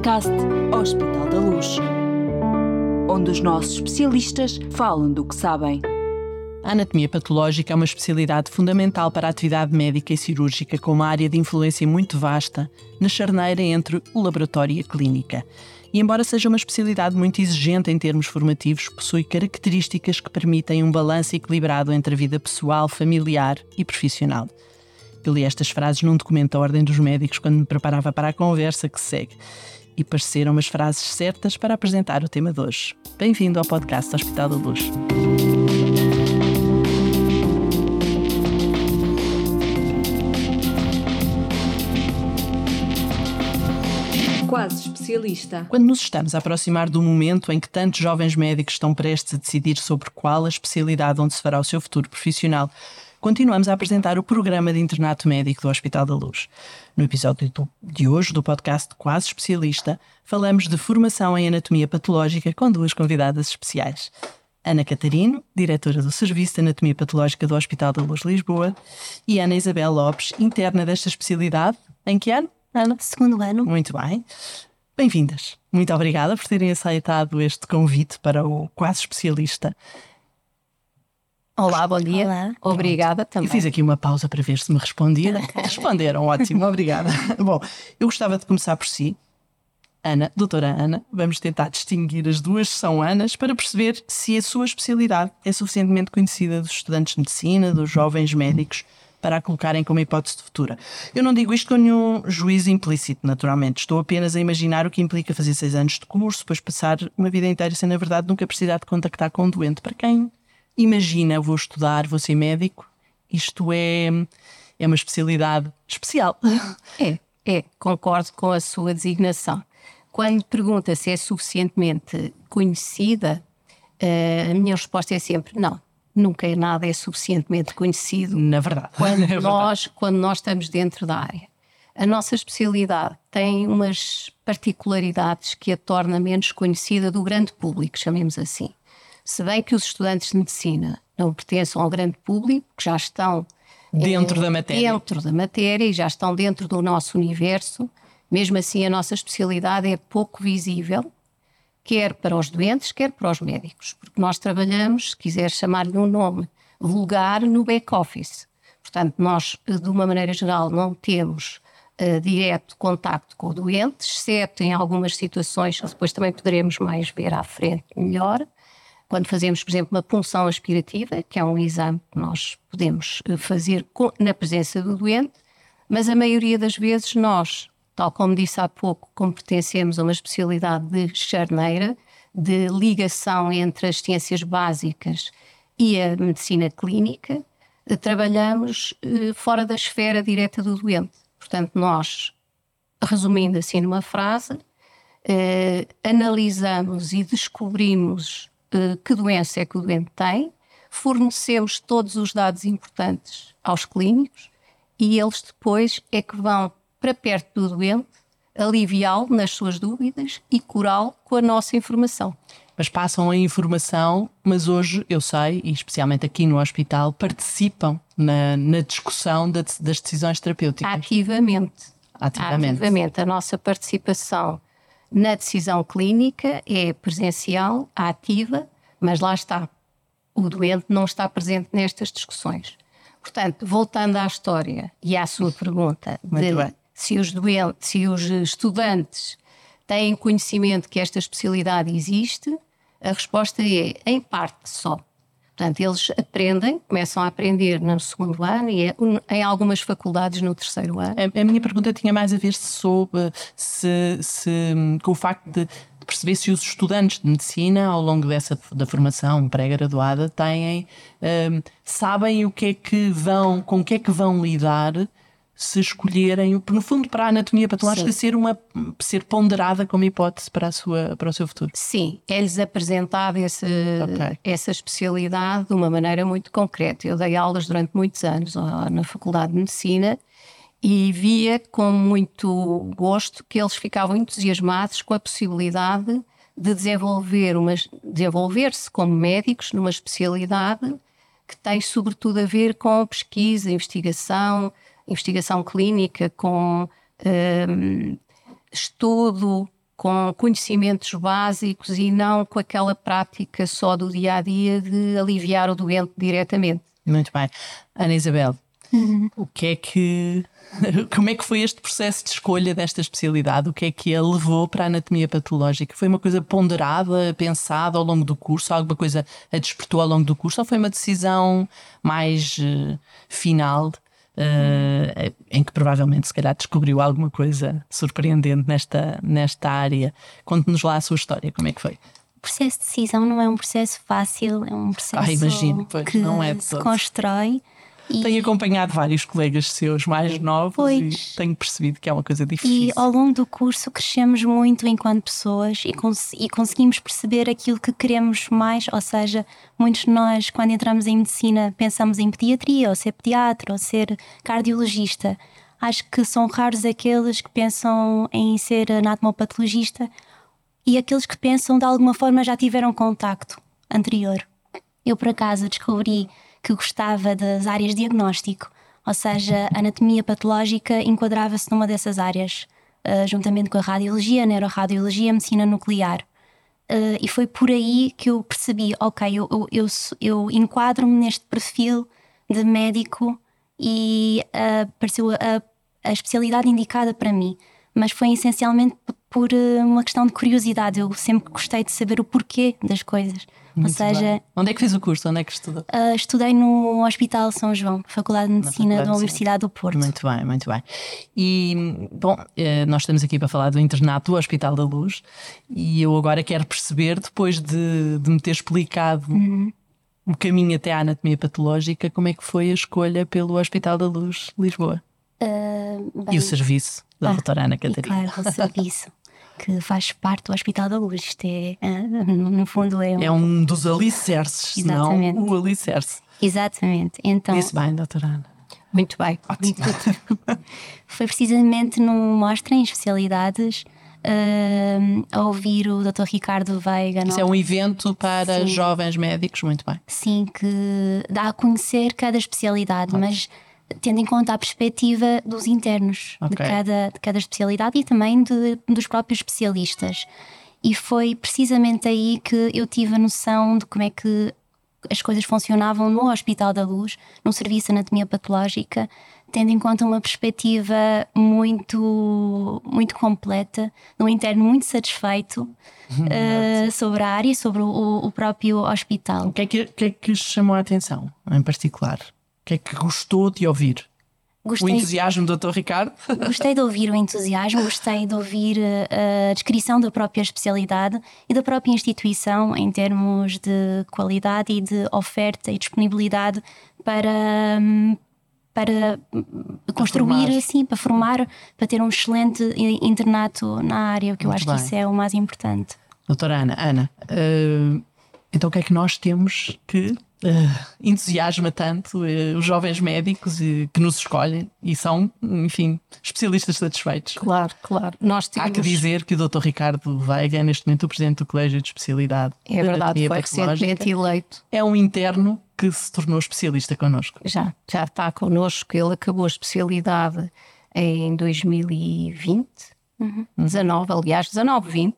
podcast Hospital da Luz, onde os nossos especialistas falam do que sabem. A anatomia patológica é uma especialidade fundamental para a atividade médica e cirúrgica, com uma área de influência muito vasta na charneira entre o laboratório e a clínica. E, embora seja uma especialidade muito exigente em termos formativos, possui características que permitem um balanço equilibrado entre a vida pessoal, familiar e profissional. Eu li estas frases num documento da Ordem dos Médicos quando me preparava para a conversa que segue. E pareceram as frases certas para apresentar o tema de hoje. Bem-vindo ao podcast Hospital da Luz. Quase especialista. Quando nos estamos a aproximar do momento em que tantos jovens médicos estão prestes a decidir sobre qual a especialidade onde se fará o seu futuro profissional, continuamos a apresentar o programa de internato médico do Hospital da Luz. No episódio de hoje do podcast Quase Especialista, falamos de formação em anatomia patológica com duas convidadas especiais. Ana Catarino, diretora do Serviço de Anatomia Patológica do Hospital da Luz Lisboa, e Ana Isabel Lopes, interna desta especialidade. Em que ano, Ana? Segundo ano. Muito bem. Bem-vindas. Muito obrigada por terem aceitado este convite para o Quase Especialista. Olá, bom dia. Olá. Obrigada também. Eu fiz aqui uma pausa para ver se me respondiam. Responderam, ótimo, obrigada. Bom, eu gostava de começar por si. Ana, doutora Ana, vamos tentar distinguir as duas são Anas para perceber se a sua especialidade é suficientemente conhecida dos estudantes de medicina, dos jovens médicos, para a colocarem como hipótese de futura. Eu não digo isto com nenhum juízo implícito, naturalmente. Estou apenas a imaginar o que implica fazer seis anos de curso, depois passar uma vida inteira sem, na verdade, nunca precisar de contactar com um doente. Para quem imagina, vou estudar, vou ser médico, isto é, é uma especialidade especial. É, é, concordo com a sua designação. Quando pergunta se é suficientemente conhecida, eh, a minha resposta é sempre não. Nunca nada é suficientemente conhecido Na verdade. quando, É verdade. nós, quando nós estamos dentro da área. A nossa especialidade tem umas particularidades que a torna menos conhecida do grande público, chamemos assim. Se bem que os estudantes de medicina não pertençam ao grande público, que já estão Dentro eh, da matéria. Dentro da matéria e já estão dentro do nosso universo, mesmo assim a nossa especialidade é pouco visível, quer para os doentes, quer para os médicos, porque nós trabalhamos, se quiser chamar-lhe um nome vulgar, no back-office. Portanto, nós, de uma maneira geral, não temos eh, direto contacto com o doente, exceto em algumas situações que depois também poderemos mais ver à frente melhor. Quando fazemos, por exemplo, uma punção aspirativa, que é um exame que nós podemos eh, fazer na presença do doente, mas a maioria das vezes nós, tal como disse há pouco, como pertencemos a uma especialidade de charneira, de ligação entre as ciências básicas e a medicina clínica, eh, trabalhamos eh, fora da esfera direta do doente. Portanto, nós, resumindo assim numa frase, analisamos e descobrimos eh, que doença é que o doente tem, fornecemos todos os dados importantes aos clínicos e eles depois é que vão para perto do doente, aliviá-lo nas suas dúvidas e curá-lo com a nossa informação. Mas passam a informação, mas hoje eu sei, e especialmente aqui no hospital, participam na, na discussão da- das decisões terapêuticas. Ativamente. Ativamente. Ativamente. A nossa participação na decisão clínica é presencial, ativa, mas lá está. O doente não está presente nestas discussões. Portanto, voltando à história e à sua pergunta de se os doentes, se os estudantes têm conhecimento que esta especialidade existe, a resposta é em parte só. Portanto, eles aprendem, começam a aprender no segundo ano e é- em algumas faculdades no terceiro ano. A, a minha pergunta tinha mais a ver soube, se, se, com o facto de perceber se os estudantes de medicina, ao longo dessa da formação pré-graduada, têm, hum, sabem o que é que vão, com o que é que vão lidar se escolherem, no fundo para a anatomia patológica ser uma ser ponderada como hipótese para a sua para o seu futuro. Sim, é-lhes apresentada essa, Ok. essa especialidade de uma maneira muito concreta. Eu dei aulas durante muitos anos na Faculdade de Medicina e via com muito gosto que eles ficavam entusiasmados com a possibilidade de desenvolver uma, desenvolver-se como médicos numa especialidade que tem sobretudo a ver com pesquisa, investigação, investigação clínica, com hum, estudo, com conhecimentos básicos e não com aquela prática só do dia a dia de aliviar o doente diretamente. Muito bem. Ana Isabel, uhum. o que é que. Como é que foi este processo de escolha desta especialidade? O que é que a levou para a anatomia patológica? Foi uma coisa ponderada, pensada ao longo do curso? Alguma coisa a despertou ao longo do curso? Ou foi uma decisão mais uh, final? Uh, em que provavelmente se calhar descobriu alguma coisa surpreendente nesta, nesta área. Conte-nos lá a sua história, como é que foi? O processo de decisão não é um processo fácil, é um processo ah, imagino, pois, que é se constrói e... Tenho acompanhado vários colegas seus mais novos pois. e tenho percebido que é uma coisa difícil. E ao longo do curso crescemos muito enquanto pessoas e, cons e conseguimos perceber aquilo que queremos mais, ou seja, muitos de nós, quando entramos em medicina, pensamos em pediatria, ou ser pediatra, ou ser cardiologista. Acho que são raros aqueles que pensam em ser anatomopatologista e aqueles que pensam de alguma forma já tiveram contacto anterior. Eu, por acaso, descobri que gostava das áreas de diagnóstico, ou seja, a anatomia patológica enquadrava-se numa dessas áreas, uh, juntamente com a radiologia, a neuroradiologia, a medicina nuclear. Uh, e foi por aí que eu percebi: ok, eu, eu, eu, eu enquadro-me neste perfil de médico e uh, apareceu a, a especialidade indicada para mim. Mas foi essencialmente por uma questão de curiosidade. Eu sempre gostei de saber o porquê das coisas. Muito Ou seja, bem. onde é que fez o curso? Onde é que estudou? Uh, estudei no Hospital São João, Faculdade de Medicina Faculdade da Universidade do Porto. Muito bem, muito bem. E, bom, eh, nós estamos aqui para falar do internato do Hospital da Luz e eu agora quero perceber, depois de, de me ter explicado uhum. o caminho até à anatomia patológica, como é que foi a escolha pelo Hospital da Luz Lisboa? Uh, bem, e o serviço da ah, doutora Ana Catarina. Claro, o serviço que faz parte do Hospital da Luz. Isto é, ah, no fundo, é um, é um dos alicerces, Exatamente. não o alicerce. Exatamente. Então, Disse bem, doutora Ana. Muito bem. Ótimo. Foi precisamente num mostra em especialidades uh, a ouvir o Dr. Ricardo Veiga. Isso é um evento para Sim. jovens médicos, muito bem. Sim, que dá a conhecer cada especialidade, mas tendo em conta a perspectiva dos internos okay. de, cada, de cada especialidade e também de, dos próprios especialistas. E foi precisamente aí que eu tive a noção de como é que as coisas funcionavam no Hospital da Luz, no Serviço de Anatomia Patológica, tendo em conta uma perspectiva muito, muito completa, de um interno muito satisfeito uh, sobre a área e sobre o, o, próprio hospital. O que é que, que, é que chamou a atenção, em particular? Que é que gostou de ouvir? Gostei, o entusiasmo do Dr. Ricardo? Gostei de ouvir o entusiasmo, gostei de ouvir uh, a descrição da própria especialidade e da própria instituição em termos de qualidade e de oferta e disponibilidade para, hum, para, para construir formar. assim, para formar, para ter um excelente internato na área, que eu acho bem. que isso é o mais importante. Doutora Ana, Ana, uh, então o que é que nós temos que uh, entusiasma tanto uh, os jovens médicos uh, que nos escolhem e são, enfim, especialistas satisfeitos. Claro, claro. Nós tínhamos... Há que dizer que o Dr. Ricardo Veiga é neste momento o presidente do Colégio de Especialidade. É verdade, foi recentemente eleito. É um interno que se tornou especialista connosco. Já, já está connosco. Ele acabou a especialidade em 2020, uhum. 19, aliás, 19, 20,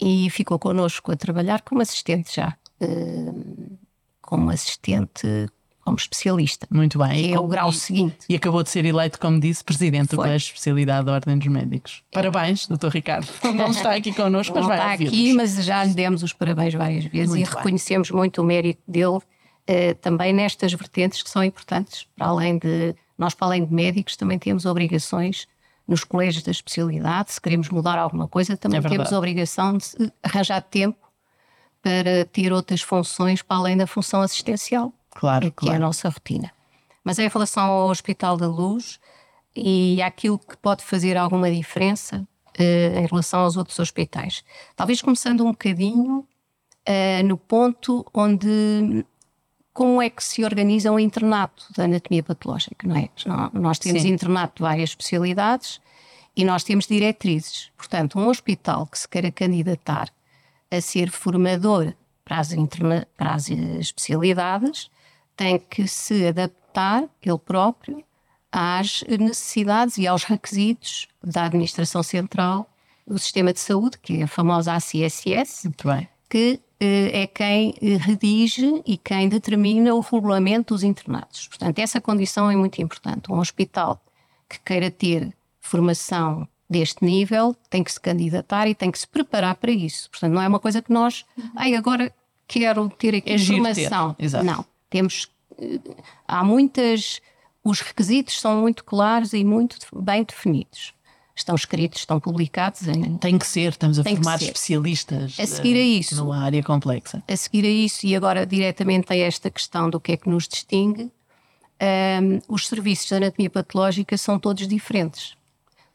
e ficou connosco a trabalhar como assistente já. Uh, como assistente, como especialista. Muito bem. é o grau seguinte. E acabou de ser eleito, como disse, presidente da especialidade da Ordem dos Médicos. Parabéns, doutor Ricardo. Não está aqui connosco, mas Não vai está aqui, mas já lhe demos os parabéns várias vezes muito e bem. reconhecemos muito o mérito dele uh, também nestas vertentes que são importantes, para além de nós, para além de médicos, também temos obrigações nos colégios da especialidade. Se queremos mudar alguma coisa, também é temos a obrigação de arranjar tempo para ter outras funções para além da função assistencial, claro, que claro. é a nossa rotina. Mas em relação ao Hospital da Luz e aquilo que pode fazer alguma diferença uh, em relação aos outros hospitais. Talvez começando um bocadinho uh, no ponto onde como é que se organiza um internato da anatomia patológica, não é? Nós temos Sim. internato de várias especialidades e nós temos diretrizes. Portanto, um hospital que se queira candidatar a ser formador para as, interna, para as especialidades, tem que se adaptar ele próprio às necessidades e aos requisitos da administração central do sistema de saúde, que é a famosa ACSS, que eh, é quem eh, redige e quem determina o regulamento dos internados. Portanto, essa condição é muito importante. Um hospital que queira ter formação deste nível tem que se candidatar e tem que se preparar para isso. Portanto, não é uma coisa que nós, ai, agora quero ter aqui É giro ter. Não, temos eh, há muitas os requisitos são muito claros e muito bem definidos. Estão escritos, estão publicados em Tem que ser, estamos a Tem formar especialistas A seguir a eh, isso. numa área complexa. a seguir a isso, e agora diretamente a esta questão do que é que nos distingue, hum, os serviços de anatomia patológica são todos diferentes.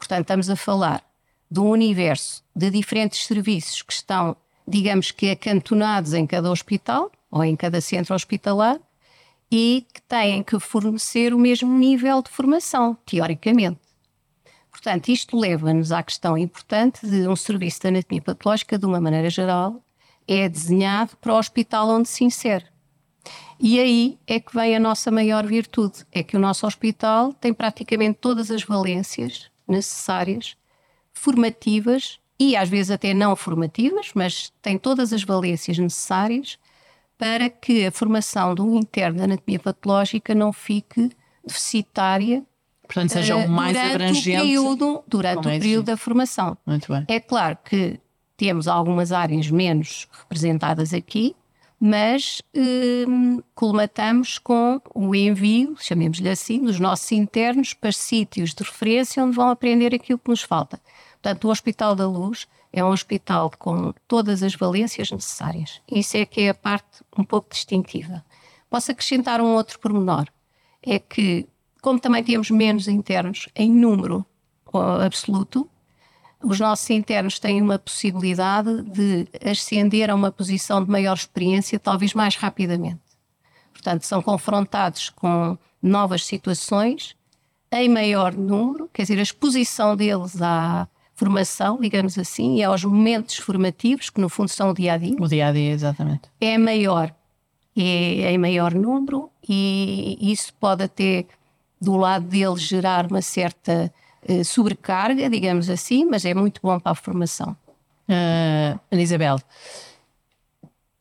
Portanto, estamos a falar de um universo de diferentes serviços que estão, digamos que, acantonados em cada hospital ou em cada centro hospitalar e que têm que fornecer o mesmo nível de formação, teoricamente. Portanto, isto leva-nos à questão importante de um serviço de anatomia patológica, de uma maneira geral, é desenhado para o hospital onde se insere. E aí é que vem a nossa maior virtude, é que o nosso hospital tem praticamente todas as valências necessárias, formativas e às vezes até não formativas, mas tem todas as valências necessárias para que a formação de um interno de anatomia patológica não fique deficitária Portanto, seja eh, o mais durante abrangente. O período, durante o é período da formação. Muito bem. É claro que temos algumas áreas menos representadas aqui, mas hum, colmatamos com o envio, chamemos-lhe assim, dos nossos internos para sítios de referência onde vão aprender aquilo que nos falta. Portanto, o Hospital da Luz é um hospital com todas as valências necessárias. Isso é que é a parte um pouco distintiva. Posso acrescentar um outro pormenor. É que, como também temos menos internos em número absoluto, os nossos internos têm uma possibilidade de ascender a uma posição de maior experiência, talvez mais rapidamente. Portanto, são confrontados com novas situações em maior número, quer dizer, a exposição deles à formação, digamos assim, e aos momentos formativos, que no fundo são o dia a dia, O dia a dia, exatamente. é maior, é em maior número, e isso pode até, do lado deles, gerar uma certa sobrecarga, digamos assim, mas é muito bom para a formação. Uh, Ana Isabel,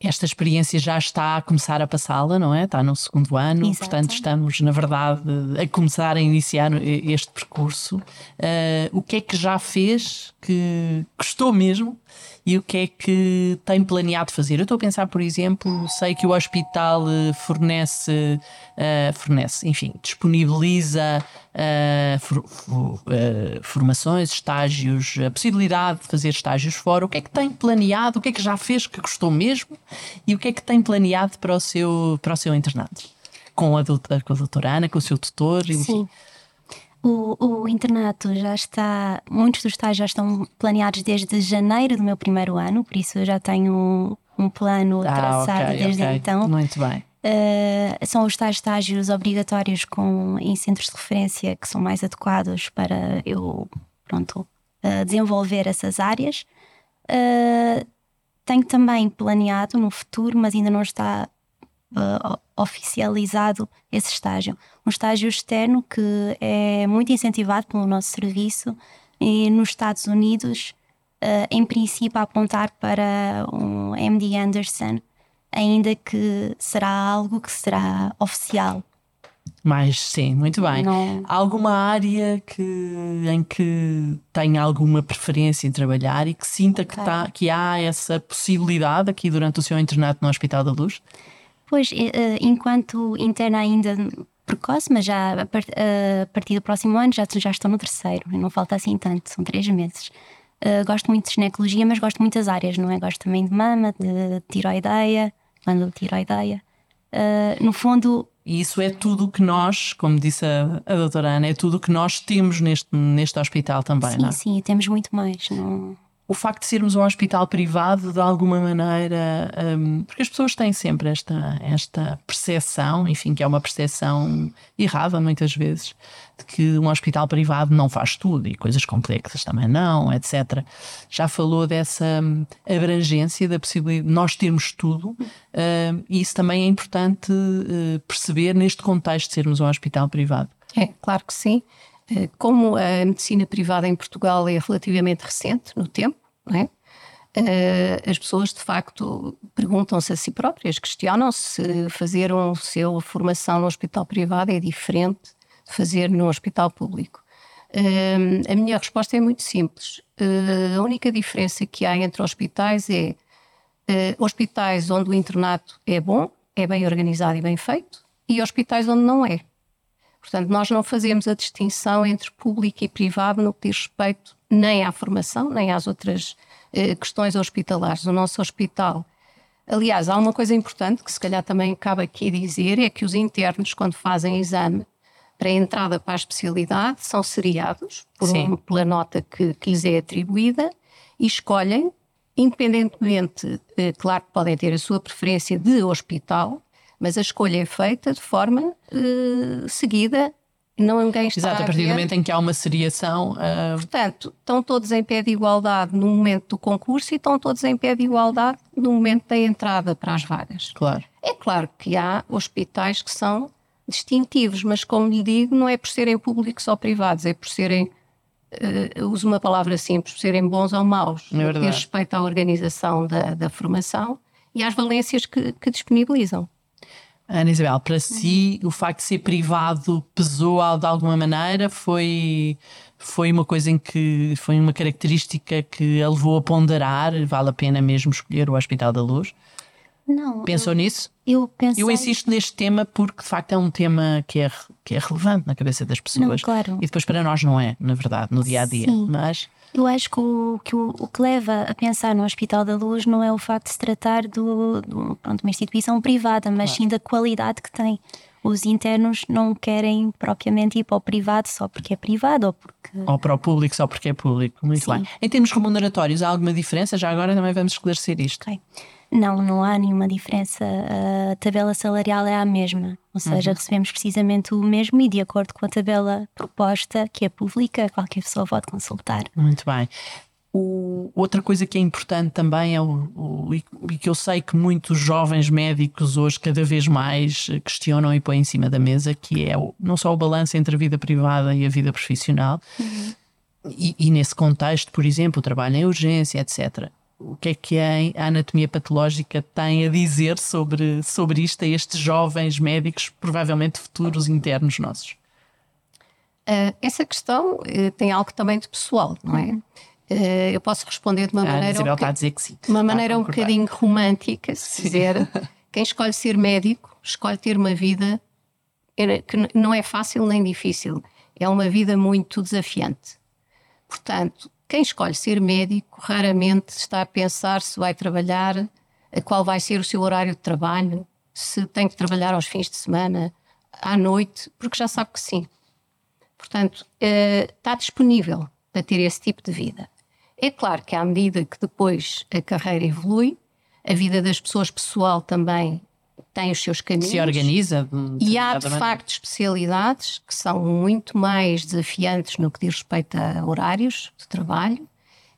esta experiência já está a começar a passá-la, não é? Está no segundo ano, Exato. portanto, estamos, na verdade, a começar a iniciar este percurso. Uh, o que é que já fez que gostou mesmo e o que é que tem planeado fazer? Eu estou a pensar, por exemplo, sei que o hospital eh, fornece, eh, fornece, enfim, disponibiliza eh, for- for- eh, formações, estágios, a possibilidade de fazer estágios fora. O que é que tem planeado? O que é que já fez que gostou mesmo? E o que é que tem planeado para o seu, para o seu internado? Com a, doutora, com a doutora Ana, com o seu tutor? enfim. Sim. O, o internato já está, muitos dos estágios já estão planeados desde janeiro do meu primeiro ano, por isso eu já tenho um, plano Ah, traçado ok, desde ok. então. Muito bem. Uh, são os tais estágios obrigatórios com, em centros de referência que são mais adequados para eu pronto, uh, desenvolver essas áreas. Uh, tenho também planeado no futuro, mas ainda não está oficializado esse estágio. Um estágio externo que é muito incentivado pelo nosso serviço e nos Estados Unidos, em princípio, a apontar para um MD Anderson, ainda que será algo que será oficial. Mas sim, muito bem. Não- Há alguma área que, em que tenha alguma preferência em trabalhar e que sinta que, Ok. tá, que há essa possibilidade aqui durante o seu internato no Hospital da Luz? Pois, eh, eh, enquanto interna ainda precoce, mas já a, eh, a partir do próximo ano já, já estou no terceiro, não falta assim tanto, são três meses. Gosto muito de ginecologia, mas gosto de muitas áreas, não é? Gosto também de mama, de tiroideia, glândula tiroideia. Eh, no fundo, E isso é tudo o que nós, como disse a, a doutora Ana, é tudo o que nós temos neste, neste hospital também, sim, não é? sim, temos muito mais. Não... o facto de sermos um hospital privado, de alguma maneira, hum, porque as pessoas têm sempre esta, esta percepção, enfim, que é uma percepção errada muitas vezes, de que um hospital privado não faz tudo e coisas complexas também não, etc. Já falou dessa hum, abrangência, da possibilidade de nós termos tudo, hum, e isso também é importante eh, perceber neste contexto de sermos um hospital privado. É, claro que sim. Eh, como a medicina privada em Portugal é relativamente recente no tempo, não é? Uh, as pessoas de facto perguntam-se a si próprias, questionam-se se fazer uma seu formação no hospital privado é diferente de fazer no hospital público. Uh, a minha resposta é muito simples. A única diferença que há entre hospitais é hospitais onde o internato é bom, é bem organizado e bem feito, e hospitais onde não é. Portanto, nós não fazemos a distinção entre público e privado no que diz respeito nem à formação, nem às outras eh, questões hospitalares. O nosso hospital. Aliás, há uma coisa importante que se calhar também cabe aqui dizer: é que os internos, quando fazem exame para a entrada para a especialidade, são seriados por um, pela nota que, que lhes é atribuída e escolhem, independentemente, eh, claro que podem ter a sua preferência de hospital, mas a escolha é feita de forma uh, seguida. Não ninguém está Exato, a partir do momento em que há uma seriação. Uh... Portanto, estão todos em pé de igualdade no momento do concurso e estão todos em pé de igualdade no momento da entrada para as vagas. Claro. É claro que há hospitais que são distintivos, mas como lhe digo, não é por serem públicos ou privados, é por serem, uh, uso uma palavra simples, por serem bons ou maus, é respeito à organização da, da formação e às valências que, que disponibilizam. Ana Isabel, para si o facto de ser privado pesou de alguma maneira? Foi, foi uma coisa em que foi uma característica que a levou a ponderar? Vale a pena mesmo escolher o Hospital da Luz? Não. Pensou eu, nisso? Eu pensei... Eu insisto neste tema porque de facto é um tema que é, que é relevante na cabeça das pessoas. Não, claro. E depois para nós não é, na verdade, no dia a dia. Sim. Mas eu acho que o, que o, o, que leva a pensar no Hospital da Luz não é o facto de se tratar do, do pronto, uma instituição privada, mas claro. sim da qualidade que tem. Os internos não querem propriamente ir para o privado só porque é privado ou porque. Ou para o público só porque é público. Muito sim. bem. Em termos remuneratórios, há alguma diferença? Já agora também vamos esclarecer isto. Okay. Não, não há nenhuma diferença. A tabela salarial é a mesma, ou seja, uhum. recebemos precisamente o mesmo e de acordo com a tabela proposta, que é pública, qualquer pessoa pode consultar. Muito bem. O, outra coisa que é importante também é o, o, e que eu sei que muitos jovens médicos hoje cada vez mais questionam e põem em cima da mesa, que é o, não só o balanço entre a vida privada e a vida profissional, uhum. e, e, nesse contexto, por exemplo, o trabalho em urgência, etc o que é que a anatomia patológica tem a dizer sobre, sobre isto a estes jovens médicos, provavelmente futuros internos nossos? Uh, essa questão uh, tem algo também de pessoal, não é? Uh, eu posso responder de uma a maneira. Isabel um está a dizer que sim. Uma maneira um bocadinho romântica, se quiser. Quem escolhe ser médico, escolhe ter uma vida que não é fácil nem difícil. É uma vida muito desafiante. Portanto, quem escolhe ser médico raramente está a pensar se vai trabalhar, qual vai ser o seu horário de trabalho, se tem que trabalhar aos fins de semana, à noite, porque já sabe que sim. Portanto, eh, está disponível para ter esse tipo de vida. É claro que à medida que depois a carreira evolui, a vida das pessoas pessoal também tem os seus caminhos. Se organiza. E há, de facto, especialidades que são muito mais desafiantes no que diz respeito a horários de trabalho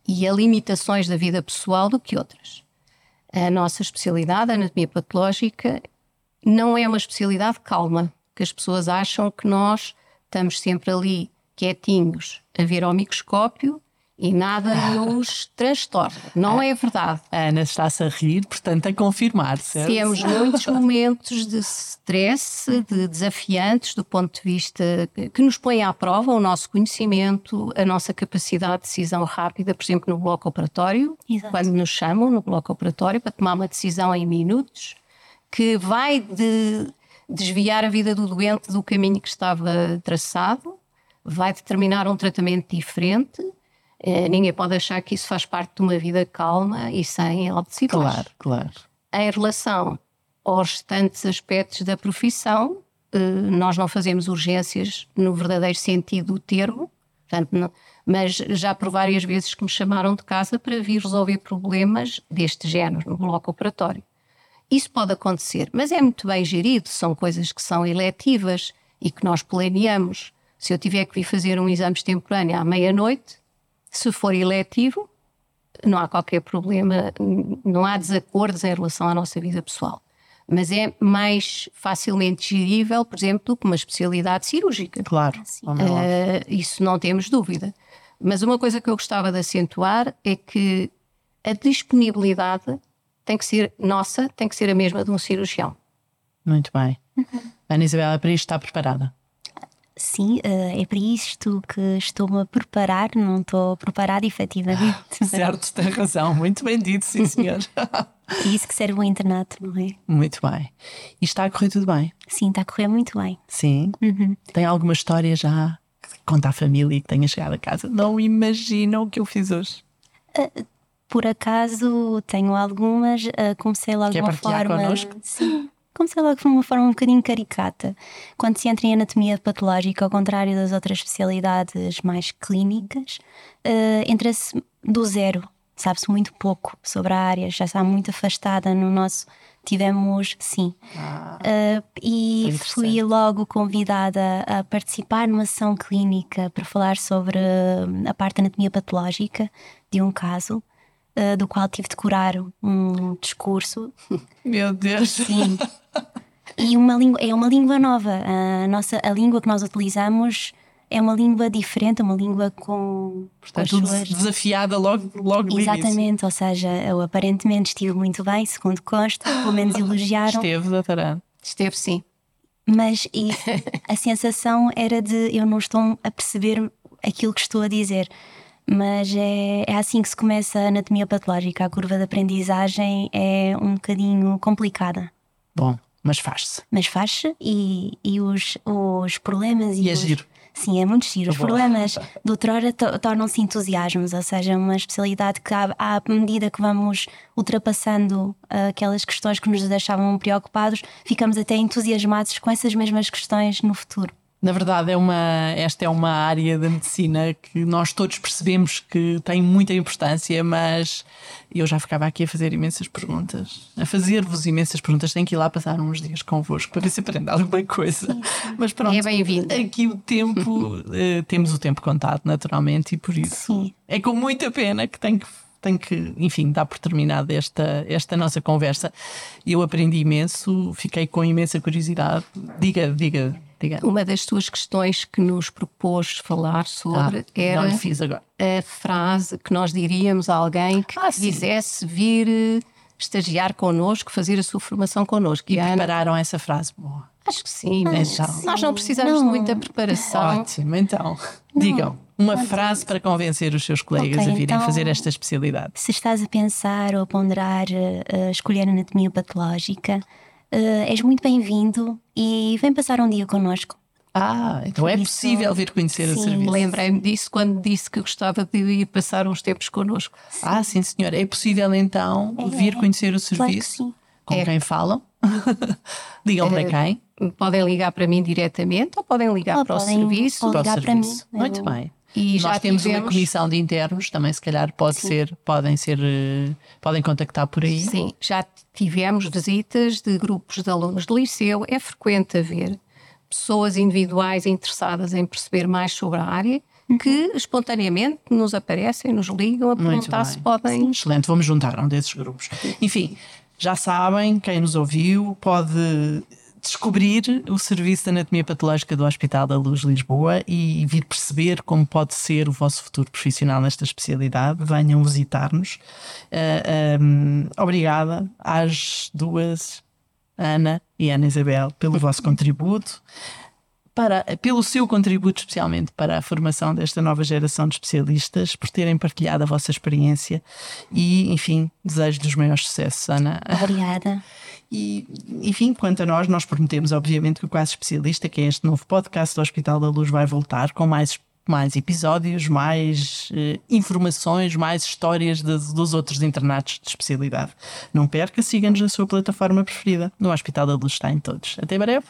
e a limitações da vida pessoal do que outras. A nossa especialidade, a anatomia patológica, não é uma especialidade calma, que as pessoas acham que nós estamos sempre ali quietinhos a ver ao microscópio e nada nos transtorna. Não é verdade. A Ana está-se a rir, portanto, a confirmar, certo? Temos muitos momentos de stress, de desafiantes do ponto de vista que nos põem à prova o nosso conhecimento, a nossa capacidade de decisão rápida, por exemplo, no bloco operatório, Exato. quando nos chamam no bloco operatório para tomar uma decisão em minutos, que vai de desviar a vida do doente do caminho que estava traçado, vai determinar um tratamento diferente ninguém pode achar que isso faz parte de uma vida calma e sem altos. Claro, claro. Em relação aos restantes aspectos da profissão, uh, nós não fazemos urgências no verdadeiro sentido do termo, portanto, não, mas já por várias vezes que me chamaram de casa para vir resolver problemas deste género no bloco operatório. Isso pode acontecer, mas é muito bem gerido, são coisas que são eletivas e que nós planeamos. Se eu tiver que vir fazer um exame extemporâneo à meia-noite, se for eletivo, não há qualquer problema, não há desacordos em relação à nossa vida pessoal. mas é mais facilmente gerível, por exemplo, do que uma especialidade cirúrgica. Claro. Uh, isso não temos dúvida. Mas uma coisa que eu gostava de acentuar é que a disponibilidade tem que ser nossa, tem que ser a mesma de um cirurgião. Muito bem. Ana Isabela, para isto está preparada? Sim, eh, é para isto que estou-me a preparar, não estou preparada efetivamente. Certo, tem razão. Muito bem dito, sim, senhor. É isso que serve o internato, não é? Muito bem. E está a correr tudo bem? Sim, está a correr muito bem. Sim. Tem alguma história já que conta à família e que tenha chegado a casa? Não imaginam o que eu fiz hoje. Por acaso tenho algumas, eh, comecei logo Quer uma partilhar forma. connosco? Sim. Comecei logo de uma forma um bocadinho caricata. Quando se entra em anatomia patológica, ao contrário das outras especialidades mais clínicas, eh, entra-se do zero. Sabe-se muito pouco sobre a área, já está muito afastada no nosso. Tivemos, sim. Eh, e interessante. fui logo convidada a participar numa sessão clínica para falar sobre eh, a parte da anatomia patológica de um caso, do qual tive de curar um discurso Meu Deus. Sim. E uma língua, é uma língua nova. A, nossa, a língua que nós utilizamos é uma língua diferente, uma língua com, Portanto, suas- desafiada logo, logo. Exatamente, ou seja, eu aparentemente estive muito bem, segundo consta, pelo menos elogiaram, Esteve, doutora. Esteve sim. mas e a sensação era de eu não estou a perceber aquilo que estou a dizer. Mas é, é assim que se começa a anatomia patológica. A curva de aprendizagem é um bocadinho complicada. Bom, mas faz-se. mas faz-se e, e os, os problemas E é os- giro. Sim, é muito giro. Os Bom. problemas de outrora to- tornam-se entusiasmos, ou seja, é uma especialidade que, à, à medida que vamos ultrapassando ah, aquelas questões que nos deixavam preocupados, ficamos até entusiasmados com essas mesmas questões no futuro. Na verdade, é uma, esta é uma área da medicina que nós todos percebemos que tem muita importância, mas eu já ficava aqui a fazer imensas perguntas, a fazer-vos imensas perguntas. Tenho que ir lá passar uns dias convosco para ver se aprendo alguma coisa. Mas pronto, É bem-vindo. aqui o tempo, eh, temos o tempo contado, naturalmente, e por isso Sim. é com muita pena que tenho que. Tenho que, enfim, dar por terminada esta, esta nossa conversa. Eu aprendi imenso, fiquei com imensa curiosidade. Diga, diga, diga. Uma das tuas questões que nos propôs falar sobre Ah, era não lhe fiz agora. a frase que nós diríamos a alguém que Ah, sim. quisesse vir eh, estagiar connosco, fazer a sua formação connosco. E Ana, Prepararam essa frase. Boa. acho que sim, mas Então. nós não precisamos de Não. muita preparação. Ótimo, então. Digam uma frase para convencer os seus colegas Ok, a virem então- fazer esta especialidade. Se estás a pensar ou a ponderar eh, escolher anatomia patológica, eh, és muito bem-vindo e vem passar um dia connosco. Ah, então é Isso- possível vir conhecer o Sim. serviço. Lembrei-me disso quando disse que gostava de ir passar uns tempos connosco. Ah, sim, senhora. É possível então vir conhecer o Claro que serviço? sim. Com É. quem falam? Digam para quem? Podem ligar para mim diretamente ou podem ligar Ou para podem- o serviço. ou Para o ligar para mim. Eu- Muito bem. E Nós temos uma tivemos- comissão de internos, também se calhar pode ser, podem ser, eh, podem contactar por aí. Sim, já tivemos visitas de grupos de alunos de liceu. É frequente haver pessoas individuais interessadas em perceber mais sobre a área que espontaneamente nos aparecem, nos ligam a perguntar se podem. Excelente, vamos juntar um desses grupos. Enfim, já sabem, quem nos ouviu pode descobrir o Serviço de Anatomia Patológica do Hospital da Luz Lisboa e vir perceber como pode ser o vosso futuro profissional nesta especialidade. Venham visitar-nos. Ah, ahm, obrigada às duas, Ana e Ana Isabel, pelo vosso contributo. para, pelo seu contributo especialmente para a formação desta nova geração de especialistas, por terem partilhado a vossa experiência e, enfim, desejo-lhes maiores sucessos, Ana. Obrigada. E, enfim, quanto a nós, nós prometemos, obviamente, que o Quase Especialista, que é este novo podcast do Hospital da Luz, vai voltar com mais, mais episódios, mais eh, informações, mais histórias de- dos outros internatos de especialidade. Não perca, siga-nos na sua plataforma preferida. No Hospital da Luz está em todos. Até breve.